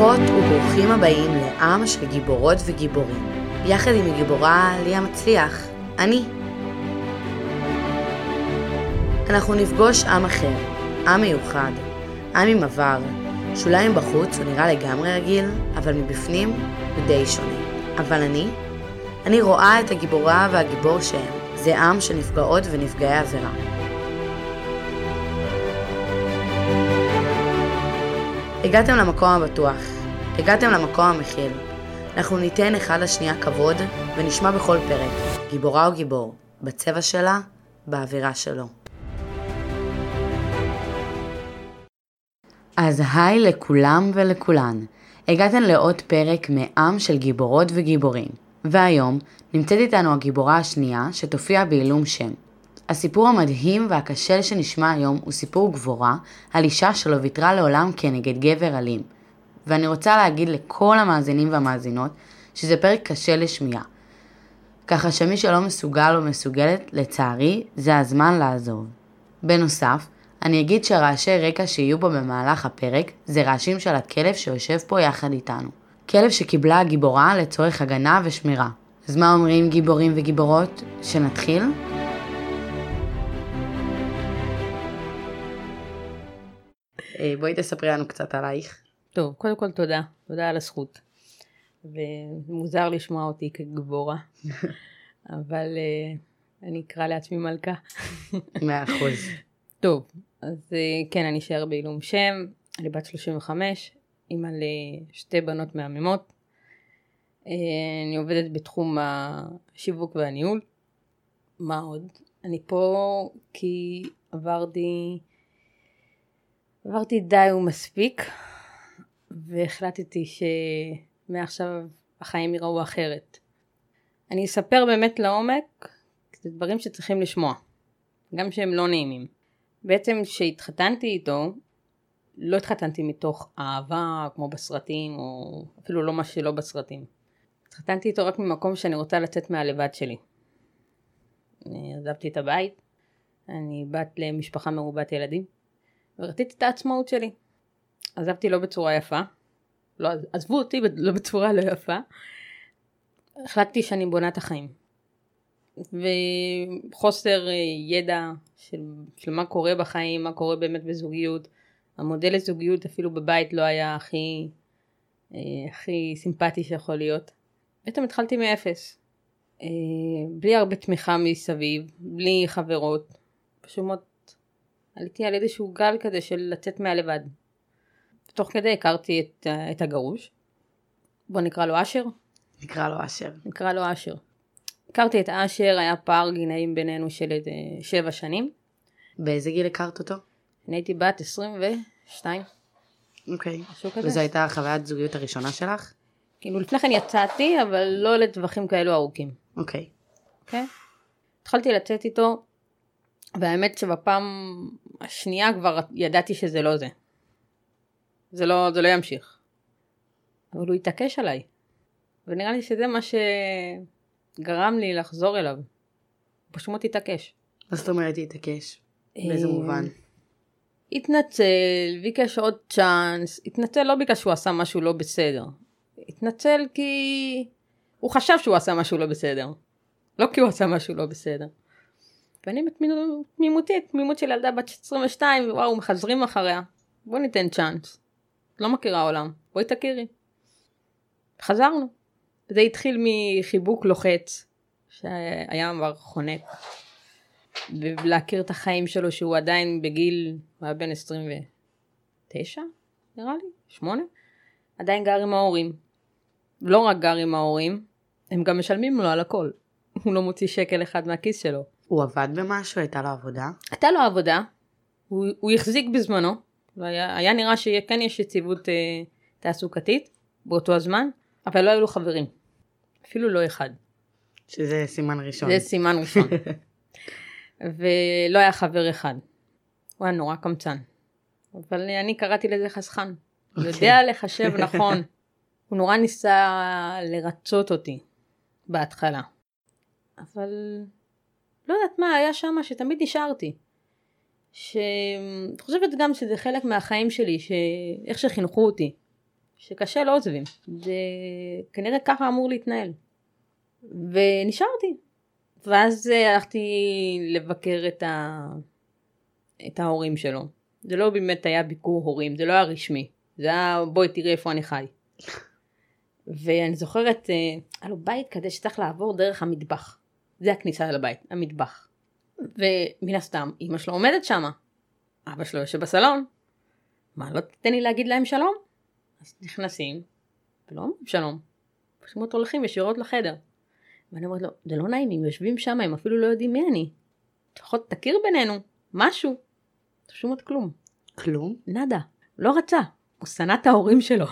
ברוכות וברוכים הבאים לעם של גיבורות וגיבורים. יחד עם הגיבורה ליה מצליח, אני. אנחנו נפגוש עם אחר, עם מיוחד, עם עם עבר, שאולי מבחוץ הוא נראה לגמרי רגיל, אבל מבפנים הוא די שונה. אבל אני? אני רואה את הגיבורה והגיבור שהם. זה עם של נפגעות ונפגעי עבירה. הגעתם למקום הבטוח, הגעתם למקום המכיל. אנחנו ניתן אחד לשנייה כבוד ונשמע בכל פרק, גיבורה או גיבור, בצבע שלה, באווירה שלו. אז היי לכולם ולכולן. הגעתם לעוד פרק מעם של גיבורות וגיבורים. והיום נמצאת איתנו הגיבורה השנייה שתופיע בעילום שם. הסיפור המדהים והקשה שנשמע היום הוא סיפור גבורה על אישה שלא ויתרה לעולם כנגד גבר אלים. ואני רוצה להגיד לכל המאזינים והמאזינות שזה פרק קשה לשמיעה. ככה שמי שלא מסוגל או מסוגלת, לצערי, זה הזמן לעזוב. בנוסף, אני אגיד שהרעשי רקע שיהיו פה במהלך הפרק זה רעשים של הכלב שיושב פה יחד איתנו. כלב שקיבלה הגיבורה לצורך הגנה ושמירה. אז מה אומרים גיבורים וגיבורות? שנתחיל? בואי תספרי לנו קצת עלייך. טוב, קודם כל תודה, תודה על הזכות. ומוזר לשמוע אותי כגיבורה, אבל uh, אני אקרא לעצמי מלכה. מאה אחוז. טוב, אז uh, כן, אני אשאר בעילום שם, אני בת 35, אימא לשתי בנות מהממות. Uh, אני עובדת בתחום השיווק והניהול. מה עוד? אני פה כי עברתי עברתי די ומספיק, והחלטתי שמעכשיו החיים יראו אחרת. אני אספר באמת לעומק, זה דברים שצריכים לשמוע, גם שהם לא נעימים. בעצם כשהתחתנתי איתו, לא התחתנתי מתוך אהבה כמו בסרטים, או אפילו לא מה שלא בסרטים. התחתנתי איתו רק ממקום שאני רוצה לצאת מהלבד שלי. אני עזבתי את הבית, אני בת למשפחה מרובת ילדים. ורציתי את העצמאות שלי. עזבתי לא בצורה יפה, לא, עזבו אותי לא בצורה לא יפה, החלטתי שאני בונה את החיים. וחוסר אה, ידע של, של מה קורה בחיים, מה קורה באמת בזוגיות. המודל לזוגיות אפילו בבית לא היה הכי, אה, הכי סימפטי שיכול להיות. בעצם התחלתי מאפס. אה, בלי הרבה תמיכה מסביב, בלי חברות, פשוט מאוד עליתי על איזשהו גל כזה של לצאת מהלבד. תוך כדי הכרתי את, את הגרוש. בוא נקרא לו אשר. נקרא לו אשר. נקרא לו אשר. הכרתי את אשר, היה פער גינאים בינינו של איזה שבע שנים. באיזה גיל הכרת אותו? אני הייתי בת 22. אוקיי. משהו כזה. וזו הייתה חוויית זוגיות הראשונה שלך? כאילו לפני כן יצאתי, אבל לא לטווחים כאלו ארוכים. אוקיי. אוקיי? התחלתי לצאת איתו והאמת שבפעם השנייה כבר ידעתי שזה לא זה. זה לא, זה לא ימשיך. אבל הוא התעקש עליי. ונראה לי שזה מה שגרם לי לחזור אליו. הוא פשוט התעקש. מה זאת אומרת התעקש? באיזה אה, מובן? התנצל, ביקש עוד צ'אנס, התנצל לא בגלל שהוא עשה משהו לא בסדר. התנצל כי הוא חשב שהוא עשה משהו לא בסדר. לא כי הוא עשה משהו לא בסדר. ואני בתמימותי, תמימות של ילדה בת 22, וואו, מחזרים אחריה. בוא ניתן צ'אנס. לא מכירה עולם, בואי תכירי. חזרנו. זה התחיל מחיבוק לוחץ, שהיה כבר חונק. ולהכיר את החיים שלו שהוא עדיין בגיל, הוא היה בן 29 נראה לי, 8, עדיין גר עם ההורים. לא רק גר עם ההורים, הם גם משלמים לו על הכל. הוא לא מוציא שקל אחד מהכיס שלו. הוא עבד במשהו? הייתה לו עבודה? הייתה לו עבודה, הוא, הוא החזיק בזמנו, היה, היה נראה שכן יש יציבות אה, תעסוקתית באותו הזמן, אבל לא היו לו חברים, אפילו לא אחד. שזה סימן ראשון. זה סימן ראשון. ולא היה חבר אחד. הוא היה נורא קמצן. אבל אני קראתי לזה חסכן. Okay. אוקיי. יודע לחשב נכון. הוא נורא ניסה לרצות אותי בהתחלה. אבל לא יודעת מה היה שם שתמיד נשארתי. שאני חושבת גם שזה חלק מהחיים שלי, שאיך שחינכו אותי. שקשה לא עוזבים. זה כנראה ככה אמור להתנהל. ונשארתי. ואז הלכתי לבקר את, ה... את ההורים שלו. זה לא באמת היה ביקור הורים, זה לא היה רשמי. זה היה בואי תראי איפה אני חי. ואני זוכרת, אה, היה לו בית כזה שצריך לעבור דרך המטבח. זה הכניסה לבית, המטבח. ומן הסתם, אמא שלו עומדת שמה. אבא שלו יושב בסלון. מה, לא תיתן לי להגיד להם שלום? אז נכנסים, ולא אומרים שלום. פשוט הולכים ישירות לחדר. ואני אומרת לו, זה לא נעים, הם יושבים שם, הם אפילו לא יודעים מי אני. לפחות תכיר בינינו, משהו. פשוט כלום. כלום? נאדה. לא רצה. הוא שנא את ההורים שלו.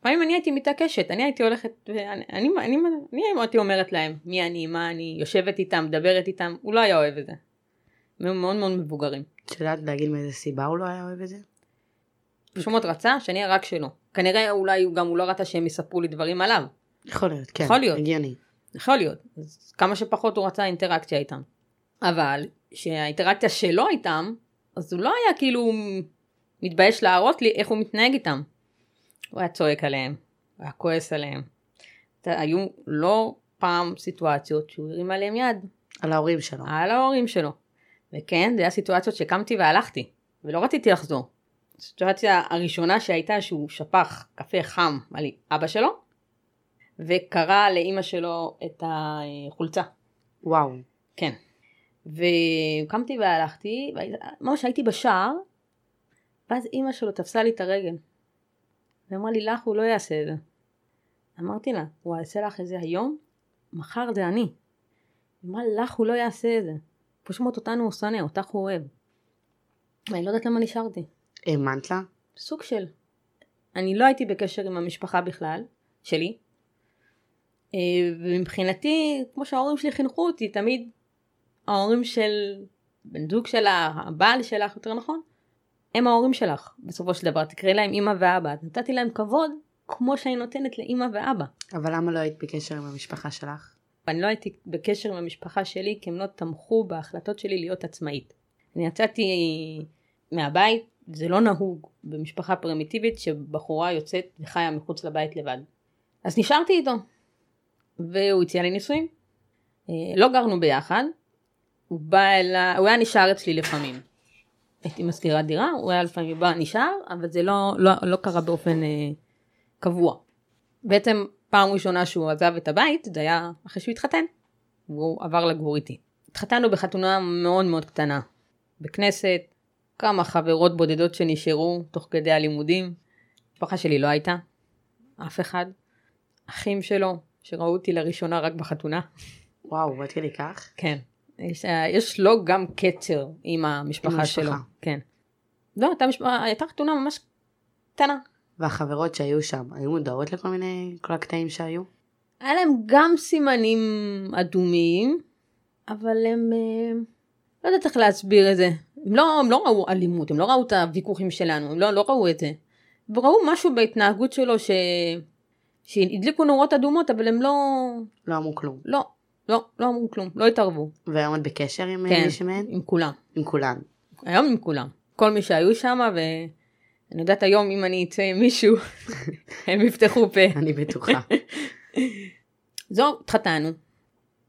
לפעמים אני הייתי מתעקשת, אני הייתי הולכת, ואני, אני, אני, אני הייתי אומרת להם מי אני, מה אני, יושבת איתם, מדברת איתם, הוא לא היה אוהב את זה. הם מאוד מאוד מבוגרים. את יודעת להגיד מאיזה סיבה הוא לא היה אוהב את זה? פשוט מאוד רצה שאני רק שלו. כנראה אולי גם הוא לא רצה שהם יספרו לי דברים עליו. יכול להיות, כן. יכול להיות. הגיוני. יכול להיות. אז כמה שפחות הוא רצה אינטראקציה איתם. אבל שהאינטראקציה שלו איתם, אז הוא לא היה כאילו מתבייש להראות לי איך הוא מתנהג איתם. הוא היה צועק עליהם, הוא היה כועס עליהם. היו לא פעם סיטואציות שהוא הרים עליהם יד. על ההורים שלו. על ההורים שלו. וכן, זה היה סיטואציות שקמתי והלכתי, ולא רציתי לחזור. הסיטואציה הראשונה שהייתה שהוא שפך קפה חם על אבא שלו, וקרא לאימא שלו את החולצה. וואו. כן. וקמתי והלכתי, ממש הייתי בשער, ואז אימא שלו תפסה לי את הרגל. ואמרה לי, לך הוא לא יעשה את זה. אמרתי לה, הוא יעשה לך את זה היום? מחר זה אני. היא אמרה, לך הוא לא יעשה את זה. פשוט אותנו הוא שונא, אותך הוא אוהב. ואני לא יודעת למה נשארתי. האמנת לה? סוג של. אני לא הייתי בקשר עם המשפחה בכלל, שלי. אה, ומבחינתי, כמו שההורים שלי חינכו אותי, תמיד ההורים של בן זוג שלה, הבעל שלך, יותר נכון, הם ההורים שלך, בסופו של דבר. תקראי להם אמא ואבא. נתתי להם כבוד כמו שאני נותנת לאמא ואבא. אבל למה לא היית בקשר עם המשפחה שלך? אני לא הייתי בקשר עם המשפחה שלי כי הם לא תמכו בהחלטות שלי להיות עצמאית. אני יצאתי מהבית, זה לא נהוג במשפחה פרימיטיבית שבחורה יוצאת וחיה מחוץ לבית לבד. אז נשארתי איתו, והוא הציע לי נישואים. אה, לא גרנו ביחד, הוא בא אליי, הוא היה נשאר אצלי לפעמים. הייתי מזכירת דירה, הוא היה לפעמים בא נשאר, אבל זה לא, לא, לא קרה באופן אה, קבוע. בעצם פעם ראשונה שהוא עזב את הבית, זה היה אחרי שהוא התחתן, והוא עבר לגור איתי. התחתנו בחתונה מאוד מאוד קטנה, בכנסת, כמה חברות בודדות שנשארו תוך כדי הלימודים. המשפחה שלי לא הייתה, אף אחד. אחים שלו, שראו אותי לראשונה רק בחתונה. וואו, עד כדי כך? כן. יש, יש לו גם קצר עם המשפחה, עם שלו. כן. לא, הייתה, משפחה, הייתה חתונה ממש קטנה. והחברות שהיו שם, היו מודעות לכל מיני, כל הקטעים שהיו? היה להם גם סימנים אדומים, אבל הם, אה, לא יודעת איך להסביר את זה. הם לא, הם לא ראו אלימות, הם לא ראו את הוויכוחים שלנו, הם לא, לא ראו את זה. הם ראו משהו בהתנהגות שלו ש... שהדליקו נורות אדומות, אבל הם לא... לא אמרו כלום. לא, לא, לא אמרו כלום, לא התערבו. והיום את בקשר עם כן, מישהו מהן? עם כולם. עם כולן. היום עם כולם. כל מי שהיו שם, ואני יודעת היום אם אני אצא עם מישהו, הם יפתחו פה. אני בטוחה. זו, התחתנו,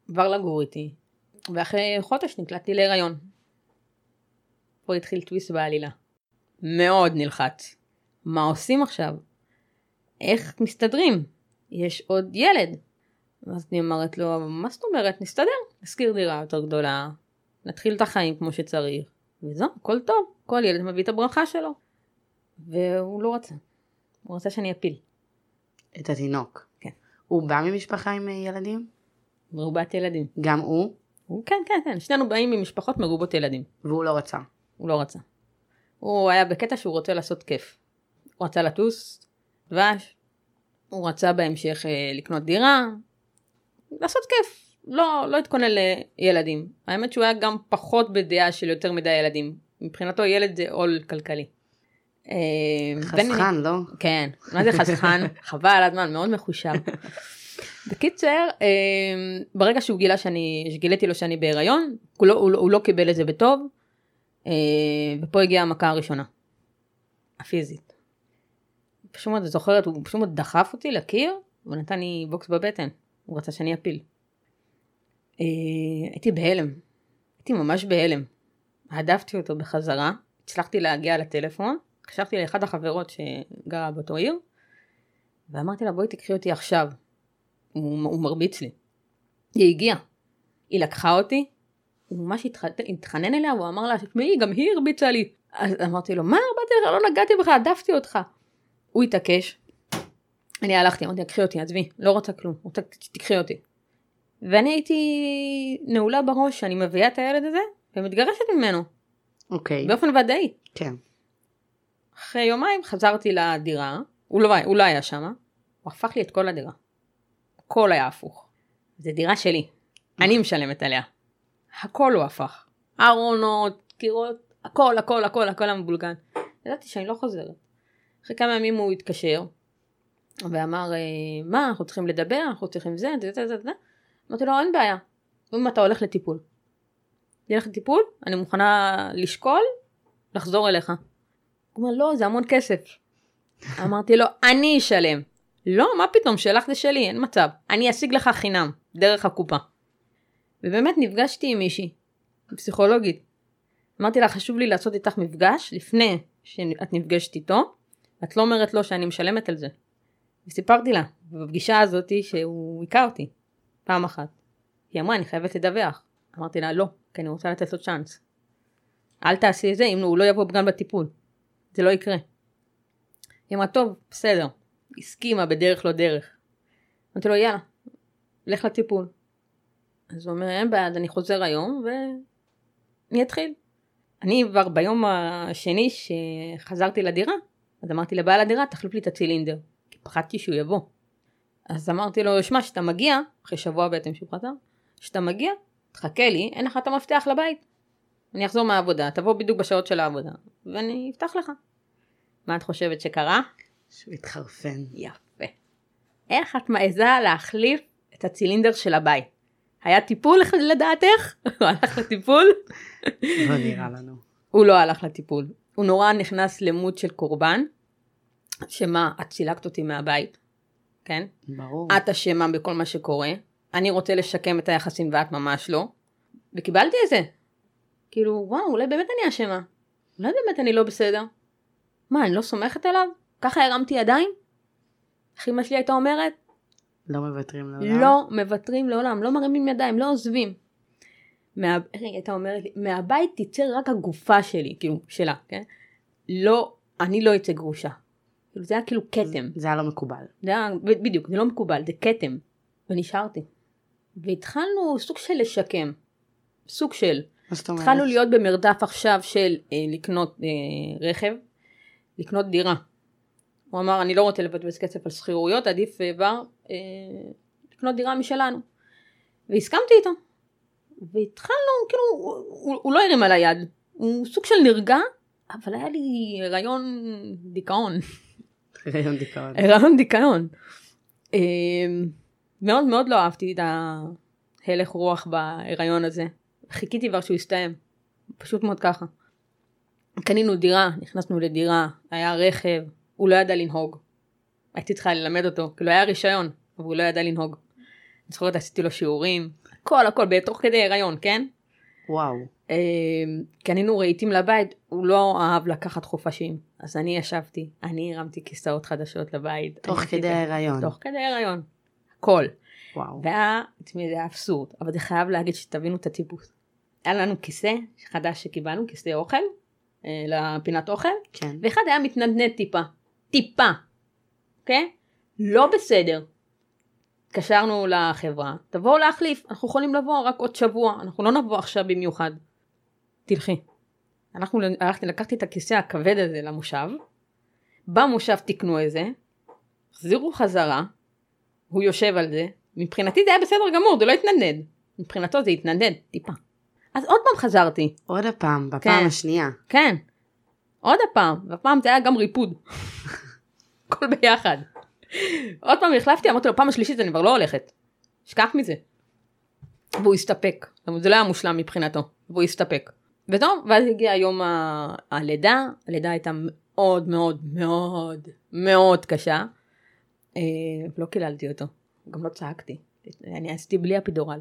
עבר לגור איתי, ואחרי חודש נקלטתי להיריון. פה התחיל טוויסט בעלילה. מאוד נלחץ. מה עושים עכשיו? איך מסתדרים? יש עוד ילד. ואז אני אומרת לו, מה זאת אומרת? נסתדר, נשכיר דירה יותר גדולה, נתחיל את החיים כמו שצריך, וזהו, הכל טוב, כל ילד מביא את הברכה שלו. והוא לא רצה, הוא רצה שאני אפיל. את התינוק. כן. הוא בא ממשפחה עם אה, ילדים? מרובת ילדים. גם הוא? הוא, כן, כן, כן, שנינו באים ממשפחות מרובות ילדים. והוא לא רצה. הוא לא רצה. הוא היה בקטע שהוא רוצה לעשות כיף. הוא רצה לטוס, דבש, הוא רצה בהמשך אה, לקנות דירה, לעשות כיף. לא, לא התכונן לילדים. האמת שהוא היה גם פחות בדעה של יותר מדי ילדים. מבחינתו ילד זה עול כלכלי. אה, חסכן, לא? כן, מה זה חסכן? חבל על הזמן, מאוד מחושב. בקיצר, אה, ברגע שהוא גילה שאני, שגיליתי לו שאני בהיריון, הוא לא, הוא, לא, הוא לא קיבל את זה בטוב, אה, ופה הגיעה המכה הראשונה, הפיזית. פשוט מאוד זוכרת, הוא פשוט מאוד דחף אותי לקיר, ונתן לי בוקס בבטן, הוא רצה שאני אפיל. אה, הייתי בהלם, הייתי ממש בהלם. הדפתי אותו בחזרה, הצלחתי להגיע לטלפון, התקשרתי לאחד החברות שגרה באותו עיר, ואמרתי לה בואי תקחי אותי עכשיו. הוא, הוא מרביץ לי. היא הגיעה. היא לקחה אותי, הוא ממש התחנן אליה, הוא אמר לה, תשמעי, גם היא הרביצה לי. אז אמרתי לו, מה הרבצתי לך? לא נגעתי בך, הדפתי אותך. הוא התעקש. אני הלכתי, אמרתי, קחי אותי, עזבי, לא רוצה כלום, רוצה, תקחי אותי. ואני הייתי נעולה בראש שאני מביאה את הילד הזה ומתגרשת ממנו. אוקיי. באופן ודאי. כן. אחרי יומיים חזרתי לדירה, הוא לא, הוא לא היה שם, הוא הפך לי את כל הדירה. הכל היה הפוך. זה דירה שלי, אני משלמת עליה. הכל הוא הפך. ארונות, קירות, הכל, הכל, הכל, הכל המבולגן. ידעתי שאני לא חוזרת. אחרי כמה ימים הוא התקשר, ואמר, אה, מה, אנחנו צריכים לדבר, אנחנו צריכים זה, זה, זה, זה, זה. אמרתי לו, אין בעיה. אם אתה הולך לטיפול. תלך לטיפול, אני מוכנה לשקול, לחזור אליך. הוא אומר, לא, זה המון כסף. אמרתי לו, אני אשלם. לא, מה פתאום, שלך זה שלי, אין מצב. אני אשיג לך חינם, דרך הקופה. ובאמת נפגשתי עם מישהי, פסיכולוגית. אמרתי לה, חשוב לי לעשות איתך מפגש לפני שאת נפגשת איתו, את לא אומרת לו שאני משלמת על זה. וסיפרתי לה, בפגישה הזאת שהוא היכה אותי, פעם אחת. היא אמרה, אני חייבת לדווח. אמרתי לה, לא, כי אני רוצה לתת לו צ'אנס. אל תעשי את זה אם הוא לא יבוא גם בטיפול. זה לא יקרה. היא אמרה, טוב, בסדר. הסכימה בדרך לא דרך. אמרתי לו, יאללה, לך לטיפול. אז הוא אומר, אין בעיה, אני חוזר היום ואני אתחיל. אני כבר ביום השני שחזרתי לדירה, אז אמרתי לבעל הדירה, תחליף לי את הצילינדר. פחדתי שהוא יבוא. אז אמרתי לו, שמע, כשאתה מגיע, אחרי שבוע בעצם שהוא חזר, כשאתה מגיע, תחכה לי, אין לך את המפתח לבית. אני אחזור מהעבודה, תבוא בדיוק בשעות של העבודה, ואני אפתח לך. מה את חושבת שקרה? שהוא התחרפן. יפה. איך את מעיזה להחליף את הצילינדר של הבית? היה טיפול לדעתך? הוא הלך לטיפול? לא נראה לנו. הוא לא הלך לטיפול. הוא נורא נכנס למוד של קורבן, שמה, את סילקת אותי מהבית, כן? ברור. את אשמה בכל מה שקורה, אני רוצה לשקם את היחסים ואת ממש לא. וקיבלתי את זה. כאילו, וואו, אולי באמת אני אשמה. אולי באמת אני לא בסדר. מה, אני לא סומכת עליו? ככה הרמתי ידיים? איך אמא שלי הייתה אומרת? לא מוותרים לעולם. לא מוותרים לעולם, לא מרימים ידיים, לא עוזבים. מה... איך היא הייתה אומרת לי? מהבית תצא רק הגופה שלי, כאילו, שלה, כן? לא, אני לא אצא גרושה. כאילו, זה היה כאילו כתם. זה היה לא מקובל. זה היה, בדיוק, זה לא מקובל, זה כתם. ונשארתי. והתחלנו סוג של לשקם. סוג של. התחלנו להיות במרדף עכשיו של אה, לקנות אה, רכב, לקנות דירה. הוא אמר, אני לא רוצה לבזבז כסף על שכירויות, עדיף אה, כבר אה, לקנות דירה משלנו. והסכמתי איתו. והתחלנו, כאילו, הוא, הוא, הוא לא הרים על היד. הוא סוג של נרגע, אבל היה לי הריון דיכאון. הריון דיכאון. הריון דיכאון. אה, מאוד מאוד לא אהבתי את ההלך רוח בהיריון הזה. חיכיתי כבר שהוא יסתיים. פשוט מאוד ככה. קנינו דירה, נכנסנו לדירה, היה רכב, הוא לא ידע לנהוג. הייתי צריכה ללמד אותו, כאילו היה רישיון, אבל הוא לא ידע לנהוג. אני זוכרת עשיתי לו שיעורים, הכל הכל, בתוך כדי הריון, כן? וואו. קנינו רהיטים לבית, הוא לא אהב לקחת חופשים. אז אני ישבתי, אני הרמתי כיסאות חדשות לבית. תוך כדי עשיתי- ההיריון. תוך כדי הריון. הכל. וואו. והיה, תשמעי, זה היה אבסורד, אבל זה חייב להגיד שתבינו את הטיפוס. היה לנו כיסא חדש שקיבלנו, כיסא אוכל, אה, לפינת אוכל, כן. ואחד היה מתנדנד טיפה. טיפה. אוקיי? לא בסדר. התקשרנו לחברה, תבואו להחליף, אנחנו יכולים לבוא רק עוד שבוע, אנחנו לא נבוא עכשיו במיוחד. תלכי. אנחנו, הלכתי, לקחתי את הכיסא הכבד הזה למושב, במושב תיקנו את זה, החזירו חזרה, הוא יושב על זה, מבחינתי זה היה בסדר גמור, זה לא התנדנד. מבחינתו זה התנדנד, טיפה. אז עוד פעם חזרתי, עוד הפעם, בפעם כן. השנייה. כן. עוד הפעם, והפעם זה היה גם ריפוד. הכל ביחד. עוד פעם החלפתי, אמרתי לו, פעם השלישית אני כבר לא הולכת. שכח מזה. והוא הסתפק. זה לא היה מושלם מבחינתו, והוא הסתפק. וזהו, ואז הגיע יום ה- הלידה, הלידה הייתה מאוד מאוד מאוד מאוד קשה. אה, לא קיללתי אותו, גם לא צעקתי. אני עשיתי בלי אפידורל,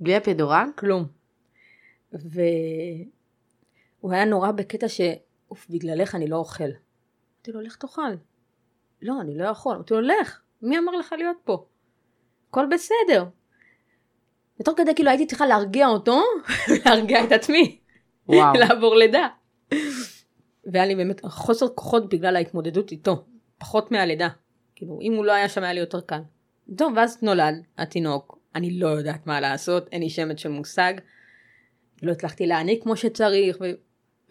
בלי אפידורל? כלום. והוא היה נורא בקטע ש... אוף, בגללך אני לא אוכל. אמרתי לו, לך תאכל. לא, אני לא יכול. אמרתי לו, לך, מי אמר לך להיות פה? הכל בסדר. ותוך כדי כאילו הייתי צריכה להרגיע אותו, להרגיע את עצמי, וואו. לעבור לידה. והיה לי באמת חוסר כוחות בגלל ההתמודדות איתו, פחות מהלידה. כאילו, אם הוא לא היה שם היה לי יותר קל. טוב, ואז נולד התינוק, אני לא יודעת מה לעשות, אין לי שמץ של מושג. לא הצלחתי להעניק כמו שצריך.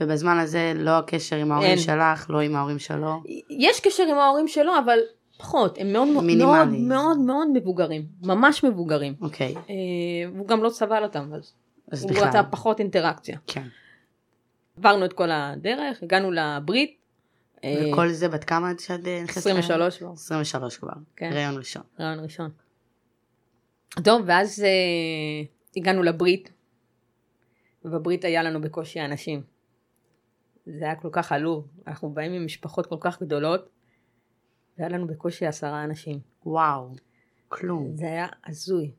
ובזמן הזה לא הקשר עם ההורים אין. שלך, לא עם ההורים שלו. יש קשר עם ההורים שלו, אבל פחות, הם מאוד מאוד מינימלי. מאוד מאוד מבוגרים, ממש מבוגרים. אוקיי, אה, והוא גם לא סבל אותם, אז אז הוא בכלל. רצה פחות אינטראקציה. כן. עברנו את כל הדרך, הגענו לברית. אה, וכל זה בת כמה את שאת אה, נכנסת? להיריון? 23 כבר, 23 כבר. כן. הריון ראשון. רעיון ראשון. טוב, ואז אה, הגענו לברית, ובברית היה לנו בקושי אנשים. זה היה כל כך עלוב, אנחנו באים ממשפחות כל כך גדולות, והיה לנו בקושי עשרה אנשים. וואו. כלום. זה היה הזוי.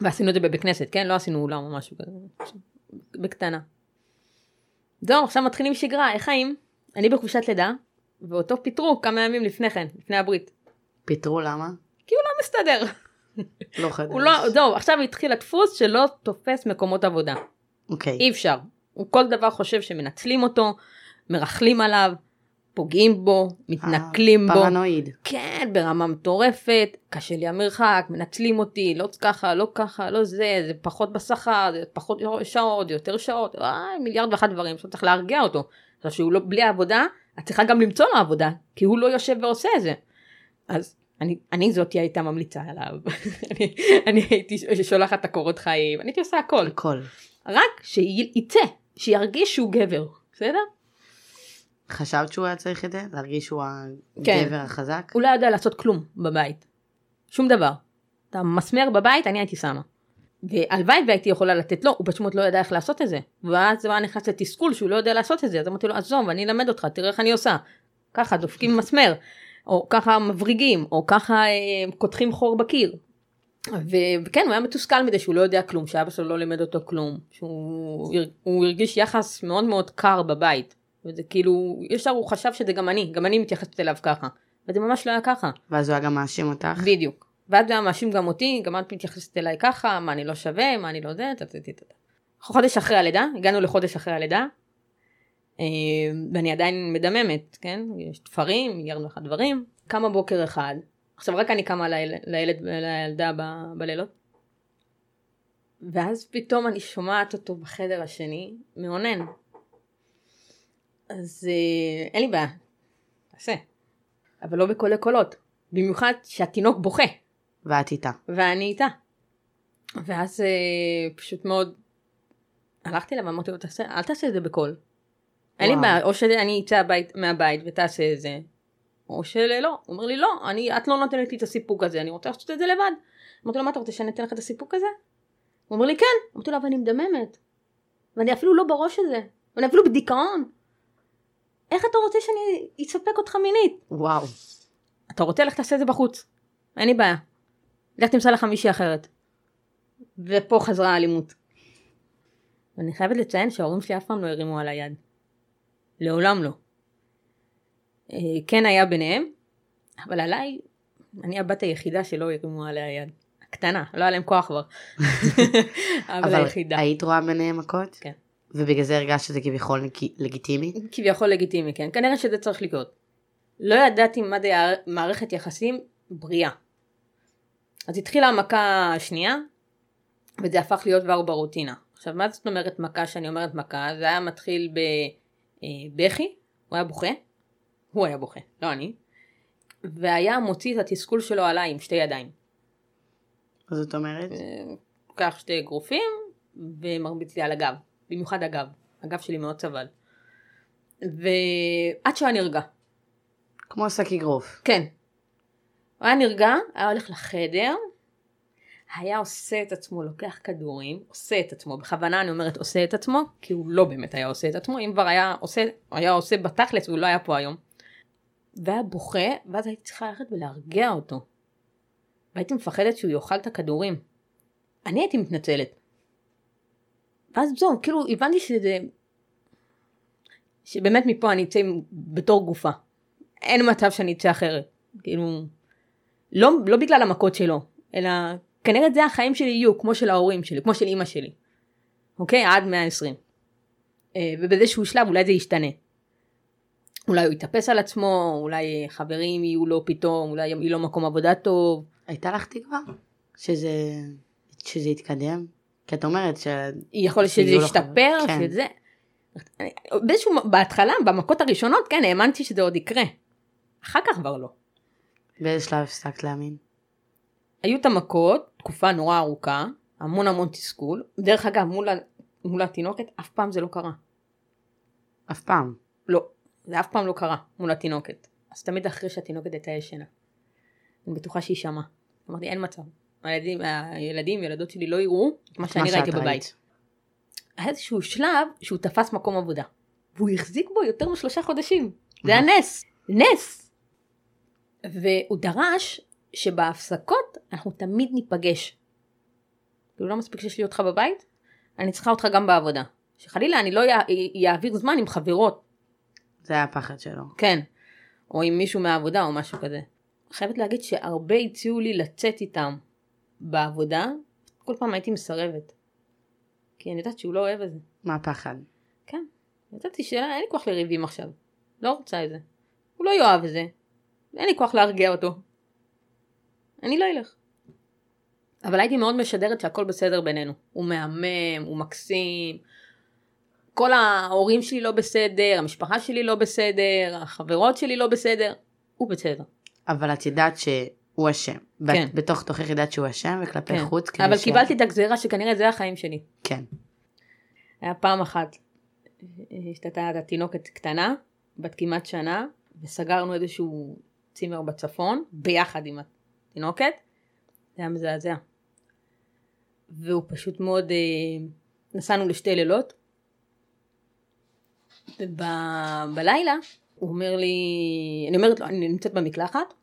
ועשינו את זה בבית כנסת, כן? לא עשינו אולם או משהו כזה. בקטנה. זהו, עכשיו מתחילים שגרה, איך חיים? אני בחופשת לידה, ואותו פיטרו כמה ימים לפני כן, לפני הברית. פיטרו למה? כי הוא לא מסתדר. לא חדש. הוא לא, זהו, עכשיו התחיל הדפוס שלא תופס מקומות עבודה. אוקיי. אי אפשר. הוא כל דבר חושב שמנצלים אותו, מרכלים עליו, פוגעים בו, מתנכלים בו. פרנואיד. כן, ברמה מטורפת, קשה לי המרחק, מנצלים אותי, לא ככה, לא ככה, לא זה, זה פחות בשכר, זה פחות שעות, זה יותר שעות, אה, מיליארד ואחת דברים, עכשיו צריך להרגיע אותו. עכשיו שהוא לא, בלי העבודה, את צריכה גם למצוא לו עבודה, כי הוא לא יושב ועושה את זה. אז אני, אני זאתי הייתה ממליצה עליו, אני, אני הייתי שולחת את הקורות חיים, אני הייתי עושה הכל. הכל. רק שיצא, שירגיש שהוא גבר, בסדר? חשבת שהוא היה צריך את זה? להרגיש שהוא כן. הגבר החזק? הוא לא יודע לעשות כלום בבית. שום דבר. אתה מסמר בבית, אני הייתי שמה. והלוואי והייתי יכולה לתת לו, הוא פשוט לא ידע איך לעשות את זה. ואז הוא היה נכנס לתסכול שהוא לא יודע לעשות את זה. אז אמרתי לו, עזוב, אני אלמד אותך, תראה איך אני עושה. ככה דופקים מסמר, או ככה מבריגים, או ככה אה, קותחים חור בקיר. וכן, הוא היה מתוסכל מזה שהוא לא יודע כלום, שאבא שלו לא לימד אותו כלום, שהוא הר- הוא הרגיש יחס מאוד מאוד קר בבית. וזה כאילו, ישר הוא חשב שזה גם אני, גם אני מתייחסת אליו ככה. וזה ממש לא היה ככה. ואז הוא היה גם מאשים אותך? בדיוק. ואז הוא היה מאשים גם אותי, גם את מתייחסת אליי ככה, מה אני לא שווה, מה אני לא זה. חודש אחרי הלידה, הגענו לחודש אחרי הלידה, אה, ואני עדיין מדממת, כן? יש תפרים, מיליארד ואחת דברים. קמה בוקר אחד, עכשיו רק אני קמה לילד, לילד לילדה ב- בלילות, ואז פתאום אני שומעת אותו בחדר השני, מאונן. אז אה, אין לי בעיה, תעשה. אבל לא בקולי קולות. במיוחד שהתינוק בוכה. ואת איתה. ואני איתה. ואז אה, פשוט מאוד הלכתי אליו ואמרתי לו תעשה אל תעשה את זה בקול. אין לי. בעיה או שאני אצא הבית, מהבית ותעשה את זה. או שלא. הוא אומר לי לא אני את לא נותנת לי את הסיפוק הזה אני רוצה לעשות את זה לבד. אמרתי לו מה אתה רוצה שאני אתן לך את הסיפוק הזה? הוא אומר לי כן. אמרתי לו אבל אני מדממת. ואני אפילו לא בראש הזה. ואני אפילו בדיכאון. איך אתה רוצה שאני אספק אותך מינית? וואו. אתה רוצה לך תעשה את זה בחוץ. אין לי בעיה. לך תמצא לך מישהי אחרת. ופה חזרה האלימות. ואני חייבת לציין שההורים שלי אף פעם לא הרימו על היד. לעולם לא. אה, כן היה ביניהם, אבל עליי, אני הבת היחידה שלא הרימו עליה יד. הקטנה, לא היה להם כוח כבר. אבל היחידה. היית רואה ביניהם מכות? כן. ובגלל זה הרגשת שזה כביכול לג- לגיטימי? כביכול לגיטימי, כן? כנראה שזה צריך לקרות. לא ידעתי מה זה מערכת יחסים בריאה. אז התחילה המכה השנייה, וזה הפך להיות כבר ברוטינה. עכשיו, מה זאת אומרת מכה שאני אומרת מכה? זה היה מתחיל בבכי, הוא היה בוכה, הוא היה בוכה, לא אני, והיה מוציא את התסכול שלו עליי עם שתי ידיים. מה זאת אומרת? קח שתי אגרופים ומרביץ לי על הגב, במיוחד הגב, הגב שלי מאוד סבל. ועד שהוא היה נרגע. כמו שק אגרוף. כן. הוא היה נרגע, היה הולך לחדר, היה עושה את עצמו, לוקח כדורים, עושה את עצמו, בכוונה אני אומרת עושה את עצמו, כי הוא לא באמת היה עושה את עצמו, אם כבר היה עושה, היה עושה בתכלס, הוא לא היה פה היום. והיה בוכה, ואז הייתי צריכה ללכת ולהרגיע אותו. והייתי מפחדת שהוא יאכל את הכדורים. אני הייתי מתנצלת. ואז זהו, כאילו הבנתי שזה... שבאמת מפה אני אצא בתור גופה. אין מצב שאני אצא אחרת. כאילו... לא, לא בגלל המכות שלו, אלא כנראה זה החיים שלי יהיו, כמו של ההורים שלי, כמו של אימא שלי. אוקיי? עד 120. אה, ובאיזשהו שלב אולי זה ישתנה. אולי הוא יתאפס על עצמו, אולי חברים יהיו לו פתאום, אולי יהיה לו מקום עבודה טוב. הייתה לך תקווה שזה, שזה יתקדם? כי את אומרת ש... יכול להיות שזה ישתפר, כן. שזה... באיזשהו, בהתחלה, במכות הראשונות, כן, האמנתי שזה עוד יקרה. אחר כך כבר לא. באיזה שלב הפסקת להאמין? היו את המכות, תקופה נורא ארוכה, המון המון תסכול. דרך אגב, מול, מול התינוקת, אף פעם זה לא קרה. אף פעם. לא, זה אף פעם לא קרה מול התינוקת. אז תמיד אחרי שהתינוקת הייתה ישנה. אני בטוחה שהיא שמעה. אמרתי, אין מצב. הילדים, הילדים, ילדות שלי לא יראו את מה שאני ראיתי בבית. היה איזשהו שלב שהוא תפס מקום עבודה. והוא החזיק בו יותר משלושה חודשים. זה היה נס. נס. והוא דרש שבהפסקות אנחנו תמיד ניפגש. כאילו לא מספיק שיש לי אותך בבית, אני צריכה אותך גם בעבודה. שחלילה אני לא אעביר זמן עם חברות, זה היה הפחד שלו. כן. או עם מישהו מהעבודה או משהו כזה. חייבת להגיד שהרבה הציעו לי לצאת איתם בעבודה, כל פעם הייתי מסרבת. כי אני יודעת שהוא לא אוהב את זה. מה הפחד? כן. ידעתי שאין לי כוח לריבים עכשיו. לא רוצה את זה. הוא לא יאהב את זה. אין לי כוח להרגיע אותו. אני לא אלך. אבל הייתי מאוד משדרת שהכל בסדר בינינו. הוא מהמם, הוא מקסים. כל ההורים שלי לא בסדר, המשפחה שלי לא בסדר, החברות שלי לא בסדר. הוא בסדר. אבל את ידעת שהוא אשם. כן. בתוך תוכך ידעת שהוא אשם וכלפי כן. חוץ. אבל ש- קיבלתי את הגזירה שכנראה זה החיים שלי. כן. היה פעם אחת, השתתה את התינוקת קטנה, בת כמעט שנה, וסגרנו איזשהו צימר בצפון, ביחד עם התינוקת. זה היה מזעזע. והוא פשוט מאוד, אה, נסענו לשתי לילות, ובלילה הוא אומר לי, אני אומרת לו, אני נמצאת במקלחת,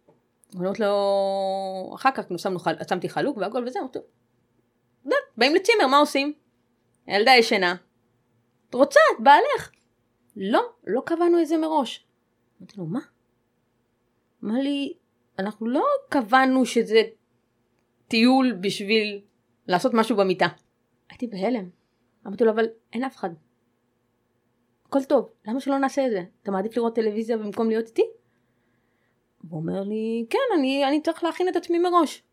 אני אומרת לו, אחר כך שמנו, שמתי חלוק והכל וזה, אמרתי לו, "די, באים לצימר, מה עושים? הילדה ישנה. את רוצה, את בעלך. לא, לא קבענו את זה מראש. אמרתי לו, מה? אמר לי, אנחנו לא קבענו שזה טיול בשביל לעשות משהו במיטה. הייתי בהלם. אמרתי לו, אבל אין אף אחד. הכל טוב, למה שלא נעשה את זה? אתה מעדיף לראות טלוויזיה במקום להיות איתי? הוא אומר לי, כן, אני, אני צריך להכין את עצמי מראש.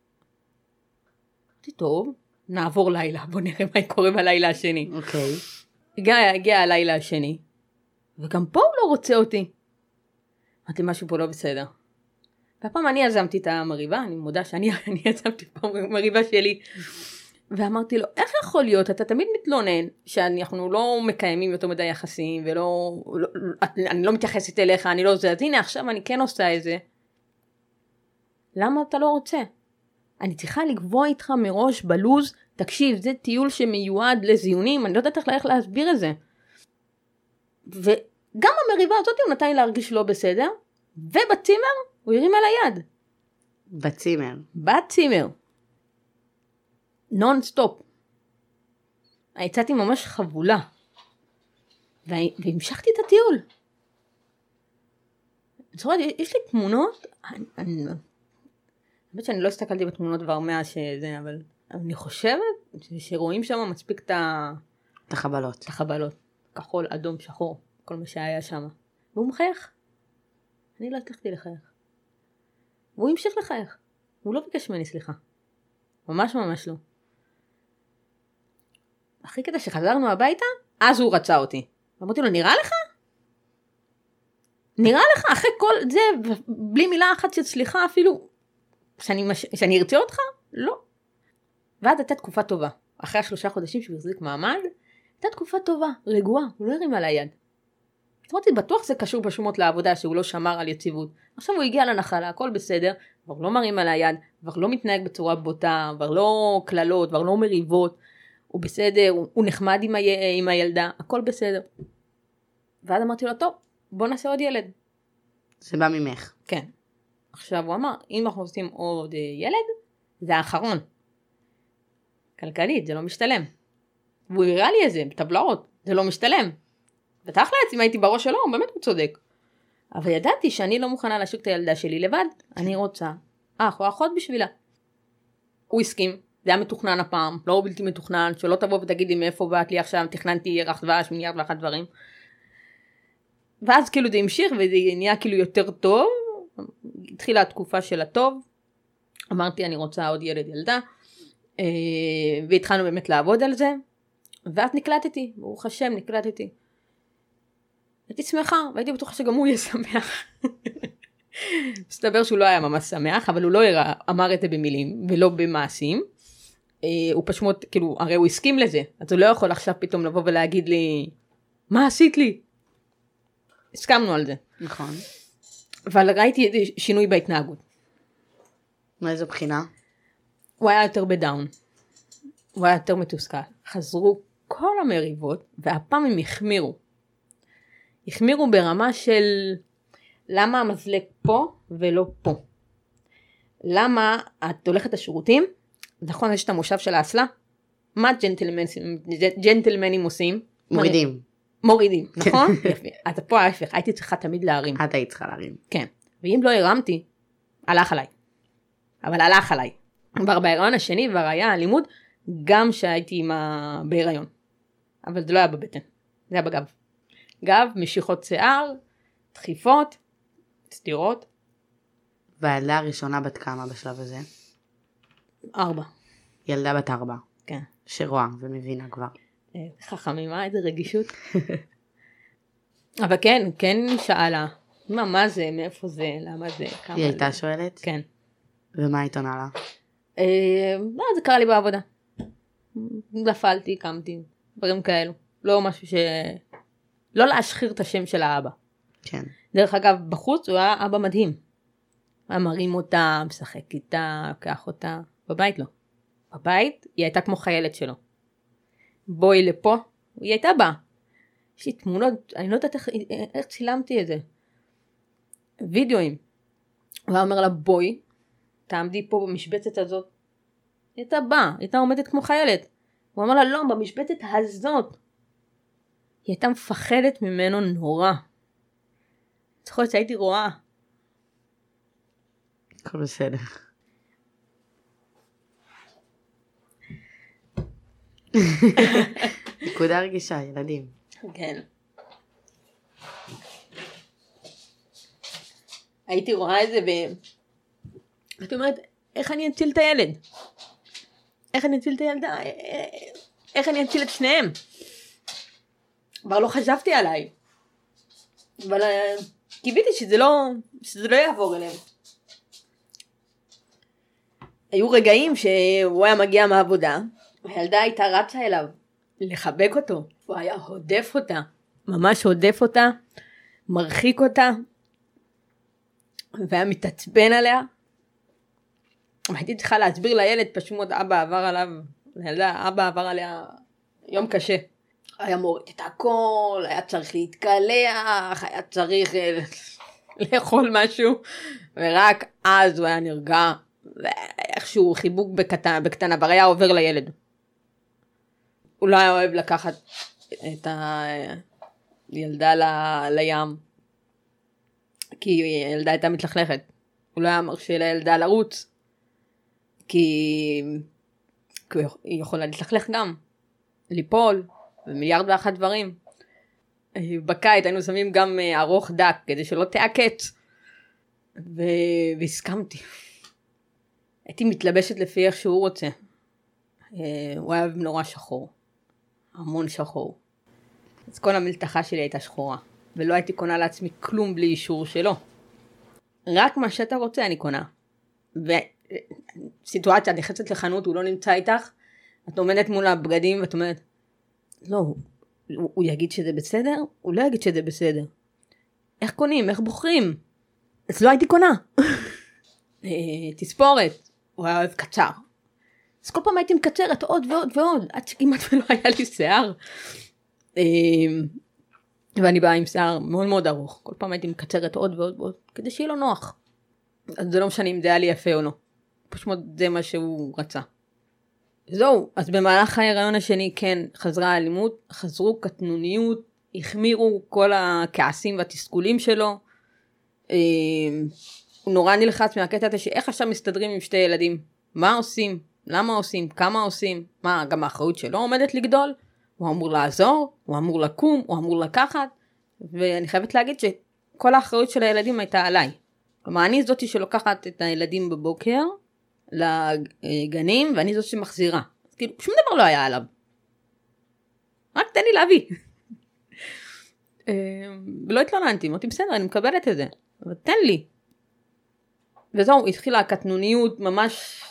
אמרתי, טוב, נעבור לילה, בוא נראה מה קורה בלילה השני. אוקיי. הגיע, הגיע הלילה השני, וגם פה הוא לא רוצה אותי. אמרתי, משהו פה לא בסדר. והפעם אני יזמתי את המריבה, אני מודה שאני אני יזמתי פעם מריבה שלי. ואמרתי לו, איך יכול להיות, אתה תמיד מתלונן שאנחנו לא מקיימים יותר מדי יחסים, ולא, לא, אני לא מתייחסת אליך, אני לא זה, אז הנה עכשיו אני כן עושה את זה. למה אתה לא רוצה? אני צריכה לקבוע איתך מראש בלוז, תקשיב, זה טיול שמיועד לזיונים, אני לא יודעת איך איך להסביר את זה. וגם המריבה הזאת הוא נתן לי להרגיש לא בסדר, ובצימר הוא הרים על היד. בצימר. בצימר. נון סטופ. יצאתי ממש חבולה. וה- והמשכתי את הטיול. זוכרת, יש לי תמונות, אני- אני- האמת שאני לא הסתכלתי בתמונות כבר מאז שזה, אבל אני חושבת שרואים שם מספיק את ה- את החבלות. את החבלות. כחול, אדום, שחור, כל מה שהיה שם. והוא מחייך. אני לא הצלחתי לחייך. והוא המשיך לחייך. הוא לא ביקש ממני סליחה. ממש ממש לא. הכי קטע שחזרנו הביתה, אז הוא רצה אותי. אמרתי לו, נראה לך? נראה לך? אחרי כל זה, בלי מילה אחת של סליחה אפילו, שאני, מש... שאני ארצה אותך? לא. ואז הייתה תקופה טובה. אחרי השלושה חודשים שהוא החזיק מעמד, הייתה תקופה טובה, רגועה, הוא לא הרים על היד. אז אמרתי, בטוח זה קשור בשומות לעבודה שהוא לא שמר על יציבות. עכשיו הוא הגיע לנחלה, הכל בסדר, כבר לא מרים על היד, כבר לא מתנהג בצורה בוטה, כבר לא קללות, כבר לא מריבות, הוא בסדר, הוא, הוא נחמד עם, ה, עם הילדה, הכל בסדר. ואז אמרתי לו, טוב, בוא נעשה עוד ילד. זה בא ממך. כן. עכשיו הוא אמר, אם אנחנו עושים עוד אה, ילד, זה האחרון. כלכלית, זה לא משתלם. והוא הראה לי את זה בטבלאות, זה לא משתלם. ותכל'ס, אם הייתי בראש שלו, באמת הוא צודק. אבל ידעתי שאני לא מוכנה להשאיר את הילדה שלי לבד, אני רוצה אח או אחות בשבילה. הוא הסכים, זה היה מתוכנן הפעם, לא בלתי מתוכנן, שלא תבוא ותגיד לי מאיפה באת לי עכשיו, תכננתי ירח דבש, מיליארד ואחת דברים. ואז כאילו זה המשיך וזה נהיה כאילו יותר טוב, התחילה התקופה של הטוב, אמרתי אני רוצה עוד ילד ילדה, אה, והתחלנו באמת לעבוד על זה, ואז נקלטתי, ברוך השם נקלטתי. הייתי שמחה, והייתי בטוחה שגם הוא יהיה שמח. מסתבר שהוא לא היה ממש שמח, אבל הוא לא אמר את זה במילים ולא במעשים. אה, הוא פשוט, כאילו, הרי הוא הסכים לזה, אז הוא לא יכול עכשיו פתאום לבוא ולהגיד לי, מה עשית לי? הסכמנו על זה. נכון. אבל ראיתי שינוי בהתנהגות. מאיזו בחינה? הוא היה יותר בדאון. הוא היה יותר מתוסכל. חזרו כל המריבות, והפעם הם החמירו. החמירו ברמה של למה המזלג פה ולא פה. למה את הולכת לשירותים, נכון יש את המושב של האסלה? מה ג'נטלמנים, עושים? מורידים. מורידים, נכון? יפה. אז פה ההפך, הייתי צריכה תמיד להרים. את היית צריכה להרים. כן. ואם לא הרמתי, הלך עליי. אבל הלך עליי. כבר בהיריון השני כבר היה אלימות, גם שהייתי עם ה... בהיריון. אבל זה לא היה בבטן, זה היה בגב. גב, משיכות שיער, דחיפות, סטירות. והילדה הראשונה בת כמה בשלב הזה? ארבע. ילדה בת ארבע. כן. שרואה ומבינה כבר. אה, חכמימה, איזה רגישות. אבל כן, כן שאלה, מה, מה זה, מאיפה זה, למה זה, כמה היא הייתה זה. שואלת? כן. ומה היית עונה לה? אה, לא, זה קרה לי בעבודה. נפלתי, קמתי, דברים כאלו. לא משהו ש... לא להשחיר את השם של האבא. כן. דרך אגב, בחוץ הוא היה אבא מדהים. היה מרים אותה, משחק איתה, לוקח אותה. בבית לא. בבית היא הייתה כמו חיילת שלו. בואי לפה, היא הייתה באה. יש לי תמונות, אני לא יודעת איך, איך צילמתי את זה. וידאוים. הוא היה אומר לה בואי, תעמדי פה במשבצת הזאת. היא הייתה באה, היא הייתה עומדת כמו חיילת. הוא אמר לה לא, במשבצת הזאת. היא הייתה מפחדת ממנו נורא. זוכרת שהייתי רואה. הכל בסדר. נקודה רגישה, ילדים. כן. הייתי רואה את זה ו... הייתי אומרת, איך אני אציל את הילד? איך אני אציל את הילדה? איך אני אציל את שניהם? כבר לא חשבתי עליי. אבל אה, קיוויתי שזה לא, שזה לא יעבור אליהם. היו רגעים שהוא היה מגיע מהעבודה, הילדה הייתה רצה אליו לחבק אותו, הוא היה הודף אותה, ממש הודף אותה, מרחיק אותה, והיה מתעצבן עליה. והייתי צריכה להסביר לילד פשוט אבא עבר עליו, לילדה אבא עבר עליה יום קשה. היה מוריד את הכל, היה צריך להתקלח, היה צריך אה, לאכול משהו, ורק אז הוא היה נרגע, ואיכשהו חיבוק בקטנה, בקטנה, כבר היה עובר לילד. הוא לא היה אוהב לקחת את הילדה ל... לים, כי הילדה הייתה מתלכלכת. הוא לא היה מרשה לילדה לרוץ, כי היא יכולה להתלכלך גם, ליפול, ומיליארד ואחת דברים. בקיץ היינו שמים גם אה, ארוך דק כדי שלא תעקץ. ו... והסכמתי. הייתי מתלבשת לפי איך שהוא רוצה. אה, הוא היה נורא שחור. המון שחור. אז כל המלתחה שלי הייתה שחורה. ולא הייתי קונה לעצמי כלום בלי אישור שלו. רק מה שאתה רוצה אני קונה. וסיטואציה, את נכנסת לחנות, הוא לא נמצא איתך, את עומדת מול הבגדים ואת אומרת, לא, הוא, הוא יגיד שזה בסדר? הוא לא יגיד שזה בסדר. איך קונים? איך בוחרים? אז לא הייתי קונה. אה, תספורת, הוא היה אוהב קצר. אז כל פעם הייתי מקצרת עוד ועוד ועוד, עד שכמעט ולא היה לי שיער. אה, ואני באה עם שיער מאוד מאוד ארוך, כל פעם הייתי מקצרת עוד ועוד ועוד, כדי שיהיה לו נוח. אז זה לא משנה אם זה היה לי יפה או לא. פשוט זה מה שהוא רצה. זהו, אז במהלך ההיריון השני כן חזרה האלימות, חזרו קטנוניות, החמירו כל הכעסים והתסכולים שלו. אה, הוא נורא נלחץ מהקטע הזה שאיך עכשיו מסתדרים עם שתי ילדים, מה עושים, למה עושים, כמה עושים, מה גם האחריות שלו עומדת לגדול, הוא אמור לעזור, הוא אמור לקום, הוא אמור לקחת, ואני חייבת להגיד שכל האחריות של הילדים הייתה עליי. כלומר אני זאתי שלוקחת את הילדים בבוקר לגנים ואני זאת שמחזירה. כאילו שום דבר לא היה עליו. רק תן לי להביא. ולא התלוננתי, אמרתי בסדר אני מקבלת את זה, אבל תן לי. וזהו, התחילה הקטנוניות ממש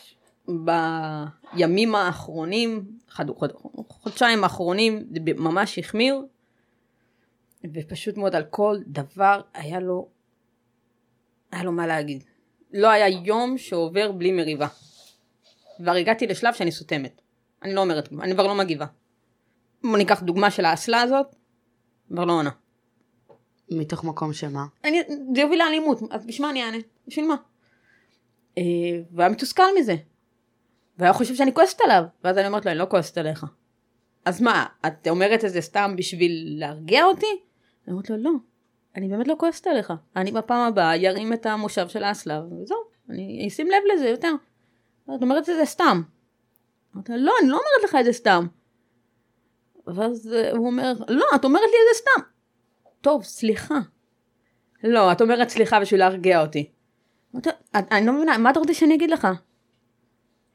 בימים האחרונים, חד, חוד, חודשיים האחרונים, זה ממש החמיר, ופשוט מאוד על כל דבר היה לו, היה לו מה להגיד. לא היה יום שעובר בלי מריבה. כבר הגעתי לשלב שאני סותמת. אני לא אומרת, אני כבר לא מגיבה. בוא ניקח דוגמה של האסלה הזאת, כבר לא עונה. מתוך מקום שמה? אני, זה יוביל לאלימות, אז בשביל מה אני אענה? בשביל מה? אה, והיה מתוסכל מזה. והיה חושב שאני כועסת עליו, ואז אני אומרת לו, אני לא כועסת עליך. אז מה, את אומרת את זה סתם בשביל להרגיע אותי? אני אומרת לו, לא, אני באמת לא כועסת עליך. אני בפעם הבאה ירים את המושב של האסלה, וזהו, אני אשים לב לזה יותר. את אומרת את זה סתם. אמרתי לו, לא, אני לא אומרת לך את זה סתם. ואז הוא אומר, לא, את אומרת לי את זה סתם. טוב, סליחה. לא, את אומרת סליחה בשביל להרגיע אותי. אני לא מבינה, מה אתה רוצה שאני אגיד לך?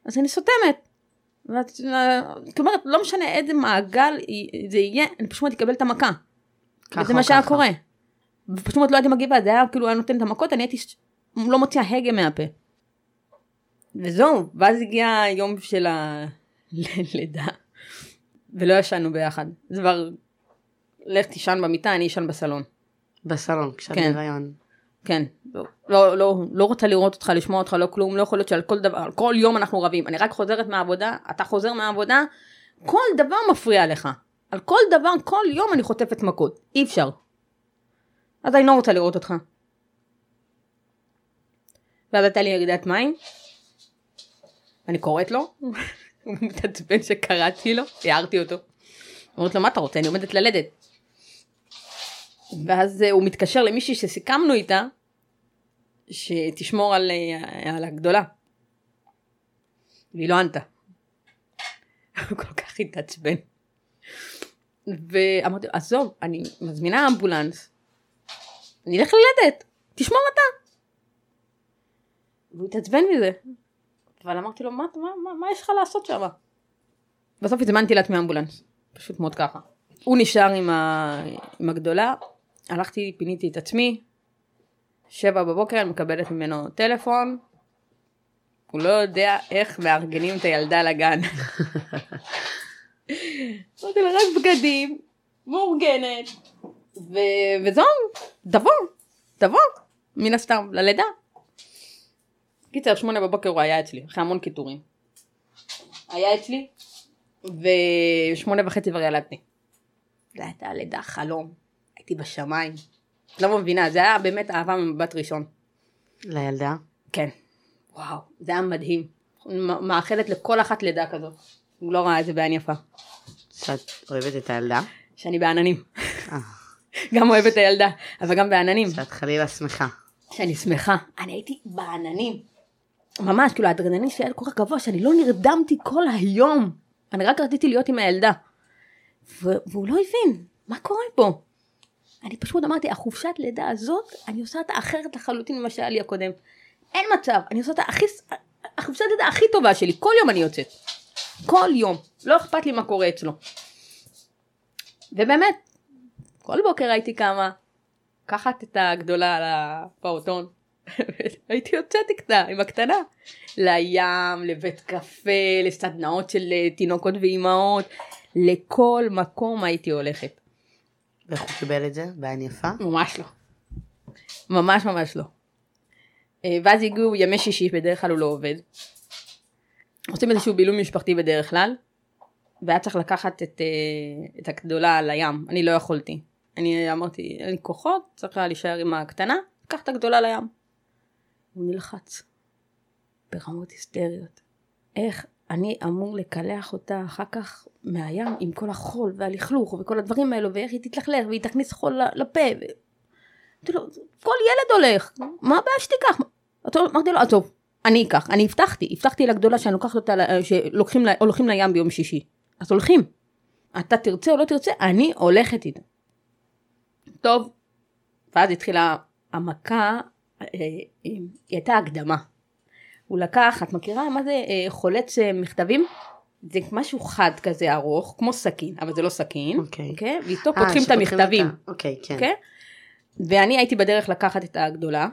אז אני סותמת. ואת אומרת, לא משנה איזה מעגל זה יהיה, אני פשוט אקבל את המכה. וזה מה שהיה קורה. ופשוט לא הייתי מגיבה, זה היה כאילו היה נותן את המכות, אני הייתי לא מוציאה הגה מהפה. וזהו, ואז הגיע היום של הלידה, ולא ישנו ביחד. זה כבר, לך תישן במיטה, אני אשן בסלון. בסלון, כשאת כן. בהיריון. כן, לא, לא, לא, לא רוצה לראות אותך, לשמוע אותך, לא כלום, לא יכול להיות שעל כל דבר, על כל יום אנחנו רבים. אני רק חוזרת מהעבודה, אתה חוזר מהעבודה, כל דבר מפריע לך. על כל דבר, כל יום אני חוטפת מכות. אי אפשר. אז אני לא רוצה לראות אותך. ואז הייתה לי ירידת מים, אני קוראת לו, הוא מתעצבן שקראתי לו, הערתי אותו. אומרת לו, מה אתה רוצה? אני עומדת ללדת. ואז הוא מתקשר למישהי שסיכמנו איתה, שתשמור על, אה, על הגדולה. והיא לא ענתה. הוא כל כך התעצבן. ואמרתי, עזוב, אני מזמינה אמבולנס, אני אלך ללדת, תשמור אתה. והוא התעצבן מזה. אבל אמרתי לו, מה, מה, מה, מה יש לך לעשות שם? בסוף הזמנתי לעצמי אמבולנס, פשוט מאוד ככה. הוא נשאר עם, ה... עם הגדולה, הלכתי, פיניתי את עצמי, שבע בבוקר אני מקבלת ממנו טלפון, הוא לא יודע איך מארגנים את הילדה לגן. אמרתי לו רק בגדים, מאורגנת, ו- וזהו, תבוא, תבוא, מן הסתם, ללידה. קיצר, שמונה בבוקר הוא היה אצלי, אחרי המון קיטורים. היה אצלי, ושמונה וחצי כבר ילדתי. זו הייתה לידה חלום, הייתי בשמיים. לא מבינה, זה היה באמת אהבה ממבט ראשון. לילדה? כן. וואו, זה היה מדהים. מאחלת לכל אחת לידה כזאת. הוא לא ראה את זה בעין יפה. שאת אוהבת את הילדה? שאני בעננים. אה. גם אוהבת את הילדה, אבל גם בעננים. שאת חלילה שמחה. שאני שמחה. אני הייתי בעננים. ממש, כאילו האדרנלין שלי היה כל כך גבוה, שאני לא נרדמתי כל היום. אני רק רציתי להיות עם הילדה. והוא לא הבין, מה קורה פה? אני פשוט אמרתי, החופשת לידה הזאת, אני עושה אותה אחרת לחלוטין ממה שהיה לי הקודם. אין מצב, אני עושה אותה הכי, החופשת לידה הכי טובה שלי, כל יום אני יוצאת. כל יום, לא אכפת לי מה קורה אצלו. ובאמת, כל בוקר הייתי קמה, לקחת את הגדולה על הפעוטון, הייתי יוצאת איתה עם הקטנה, לים, לבית קפה, לסדנאות של אה, תינוקות ואימהות, לכל מקום הייתי הולכת. ואיך הוא קיבל את זה? בעין יפה? ממש לא. ממש ממש לא. אה, ואז הגיעו ימי שישי, בדרך כלל הוא לא עובד. עושים איזשהו בילוי משפחתי בדרך כלל, והיה צריך לקחת את, אה, את הגדולה לים, אני לא יכולתי. אני אמרתי, אין לי כוחות, צריך היה להישאר עם הקטנה, קח את הגדולה לים. הוא נלחץ, ברמות היסטריות. איך אני אמור לקלח אותה אחר כך מהים עם כל החול והלכלוך וכל הדברים האלו, ואיך היא תתלכלך והיא תכניס חול לפה. ו... אמרתי לו, כל ילד הולך, מה הבעיה שתיקח? אמרתי לו, עזוב, אני אקח, אני הבטחתי, הבטחתי לגדולה שאני לוקחת אותה, שלוקחים לה, הולכים לים ביום שישי. אז הולכים. אתה תרצה או לא תרצה, אני הולכת איתה. טוב, ואז התחילה המכה, אה, היא הייתה הקדמה. הוא לקח, את מכירה מה זה אה, חולץ אה, מכתבים? זה משהו חד כזה ארוך, כמו סכין, אבל זה לא סכין, אוקיי. Okay. אוקיי? Okay? ואיתו פותחים את המכתבים. אוקיי, okay, כן. Okay? כן? ואני הייתי בדרך לקחת את הגדולה,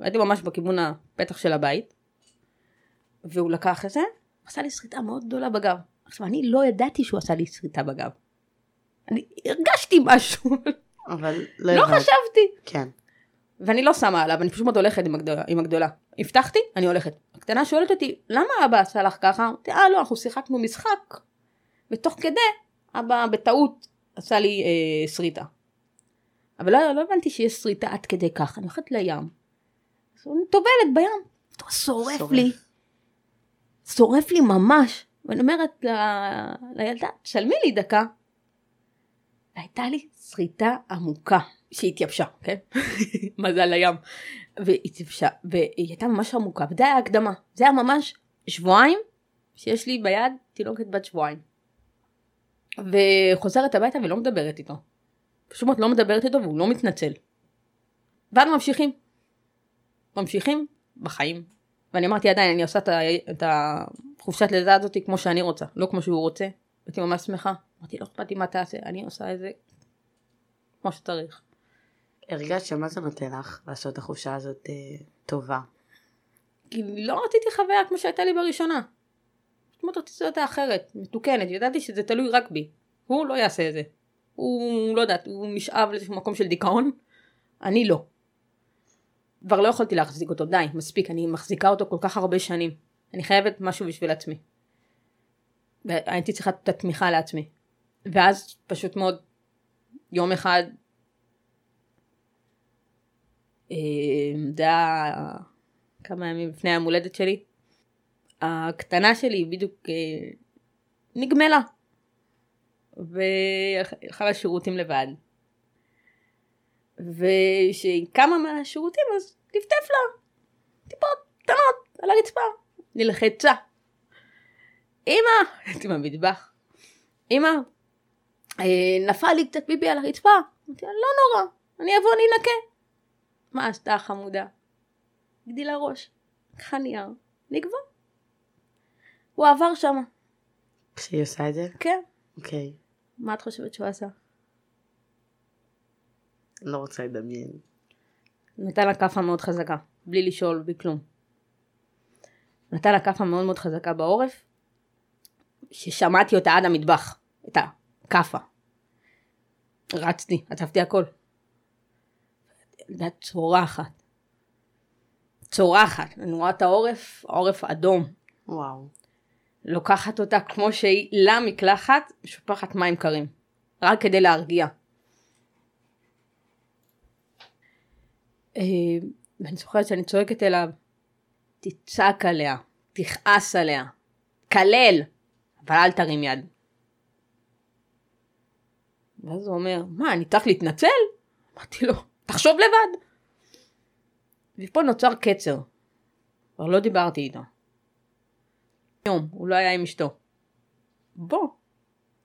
הייתי ממש בכיוון הפתח של הבית, והוא לקח את זה, עשה לי שריטה מאוד גדולה בגב. עכשיו, אני לא ידעתי שהוא עשה לי שריטה בגב. אני הרגשתי משהו. אבל לא, לא חשבתי. כן. ואני לא שמה עליו, אני פשוט מאוד הולכת עם הגדולה. עם הגדולה. הבטחתי, אני הולכת. הקטנה שואלת אותי, למה אבא עשה לך ככה? אמרתי, אה לא, אנחנו שיחקנו משחק, ותוך כדי, אבא בטעות עשה לי אה, שריטה. אבל לא, לא הבנתי שיש שריטה עד כדי כך, אני הולכת לים. אז אני טובלת בים, שורף, שורף לי. שורף לי ממש. ואני אומרת ל... לילדה, תשלמי לי דקה. והייתה לי שריטה עמוקה, שהתייבשה, כן? מזל לים. והתייבשה, והיא הייתה ממש עמוקה, וזה היה הקדמה. זה היה ממש שבועיים שיש לי ביד תינוקת בת שבועיים. וחוזרת הביתה ולא מדברת איתו. פשוט לא מדברת איתו והוא לא מתנצל. ואנו ממשיכים. ממשיכים בחיים. ואני אמרתי עדיין, אני עושה את החופשת לידה הזאת כמו שאני רוצה, לא כמו שהוא רוצה. הייתי ממש שמחה. אמרתי, לא אכפת לי מה תעשה, אני עושה את זה כמו שצריך. הרגשת שמה זה נותן לך לעשות את החופשה הזאת אה, טובה? כי לא רציתי חוויה כמו שהייתה לי בראשונה. זאת רציתי אותה אחרת, מתוקנת, ידעתי שזה תלוי רק בי. הוא לא יעשה את זה. הוא, לא יודעת, הוא נשאב לאיזשהו מקום של דיכאון, אני לא. כבר לא יכולתי להחזיק אותו, די, מספיק, אני מחזיקה אותו כל כך הרבה שנים. אני חייבת משהו בשביל עצמי. והייתי צריכה את התמיכה לעצמי. ואז פשוט מאוד, יום אחד, זה היה כמה ימים לפני היום הולדת שלי, הקטנה שלי בדיוק אה, נגמלה. והלכה לשירותים לבד. וכשהיא קמה מהשירותים אז טפטף לה טיפות קטנות על הרצפה. נלחצה. אמא, הייתי במטבח. אמא, אה, נפל לי קצת ביבי על הרצפה. אמרתי לה, לא נורא, אני אבוא, אני אנקה. מה עשתה החמודה? הגדילה ראש, לקחה נייר, נגבה. הוא עבר שמה. כשהיא עושה את זה? כן. אוקיי. מה את חושבת שהוא עשה? לא רוצה לדמיין. נתן לה כאפה מאוד חזקה, בלי לשאול, בלי כלום. נתן לה כאפה מאוד מאוד חזקה בעורף, ששמעתי אותה עד המטבח, את הכאפה. רצתי, עטפתי הכל. ילדה צורחת. צורחת. אני רואה את העורף, העורף אדום. וואו. לוקחת אותה כמו שהיא למקלחת, משופחת מים קרים. רק כדי להרגיע. אה, ואני זוכרת שאני צועקת אליו, תצעק עליה, תכעס עליה, כלל, אבל אל תרים יד. ואז הוא אומר, מה, אני צריך להתנצל? אמרתי לו, תחשוב לבד. ופה נוצר קצר. כבר לא דיברתי איתו. יום, הוא לא היה עם אשתו. בוא.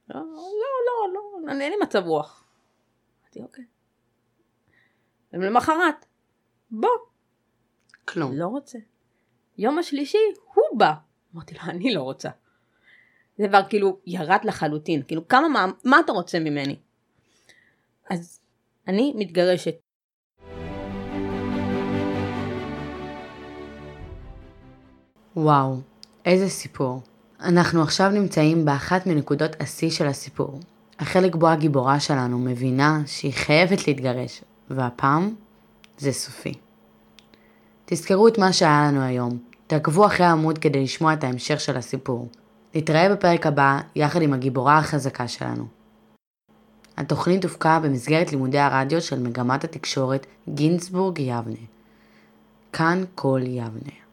לא, לא, לא, לא, אין לי מצב רוח. אמרתי, אוקיי. ולמחרת, בוא. כלום. לא רוצה. יום השלישי, הוא בא. אמרתי לו, אני לא רוצה. זה כבר כאילו ירד לחלוטין. כאילו, כמה, מה, מה אתה רוצה ממני? אז אני מתגרשת. וואו, איזה סיפור. אנחנו עכשיו נמצאים באחת מנקודות השיא של הסיפור. החלק בו הגיבורה שלנו מבינה שהיא חייבת להתגרש, והפעם זה סופי. תזכרו את מה שהיה לנו היום. תעקבו אחרי העמוד כדי לשמוע את ההמשך של הסיפור. נתראה בפרק הבא יחד עם הגיבורה החזקה שלנו. התוכנית הופקה במסגרת לימודי הרדיו של מגמת התקשורת גינצבורג יבנה. כאן כל יבנה.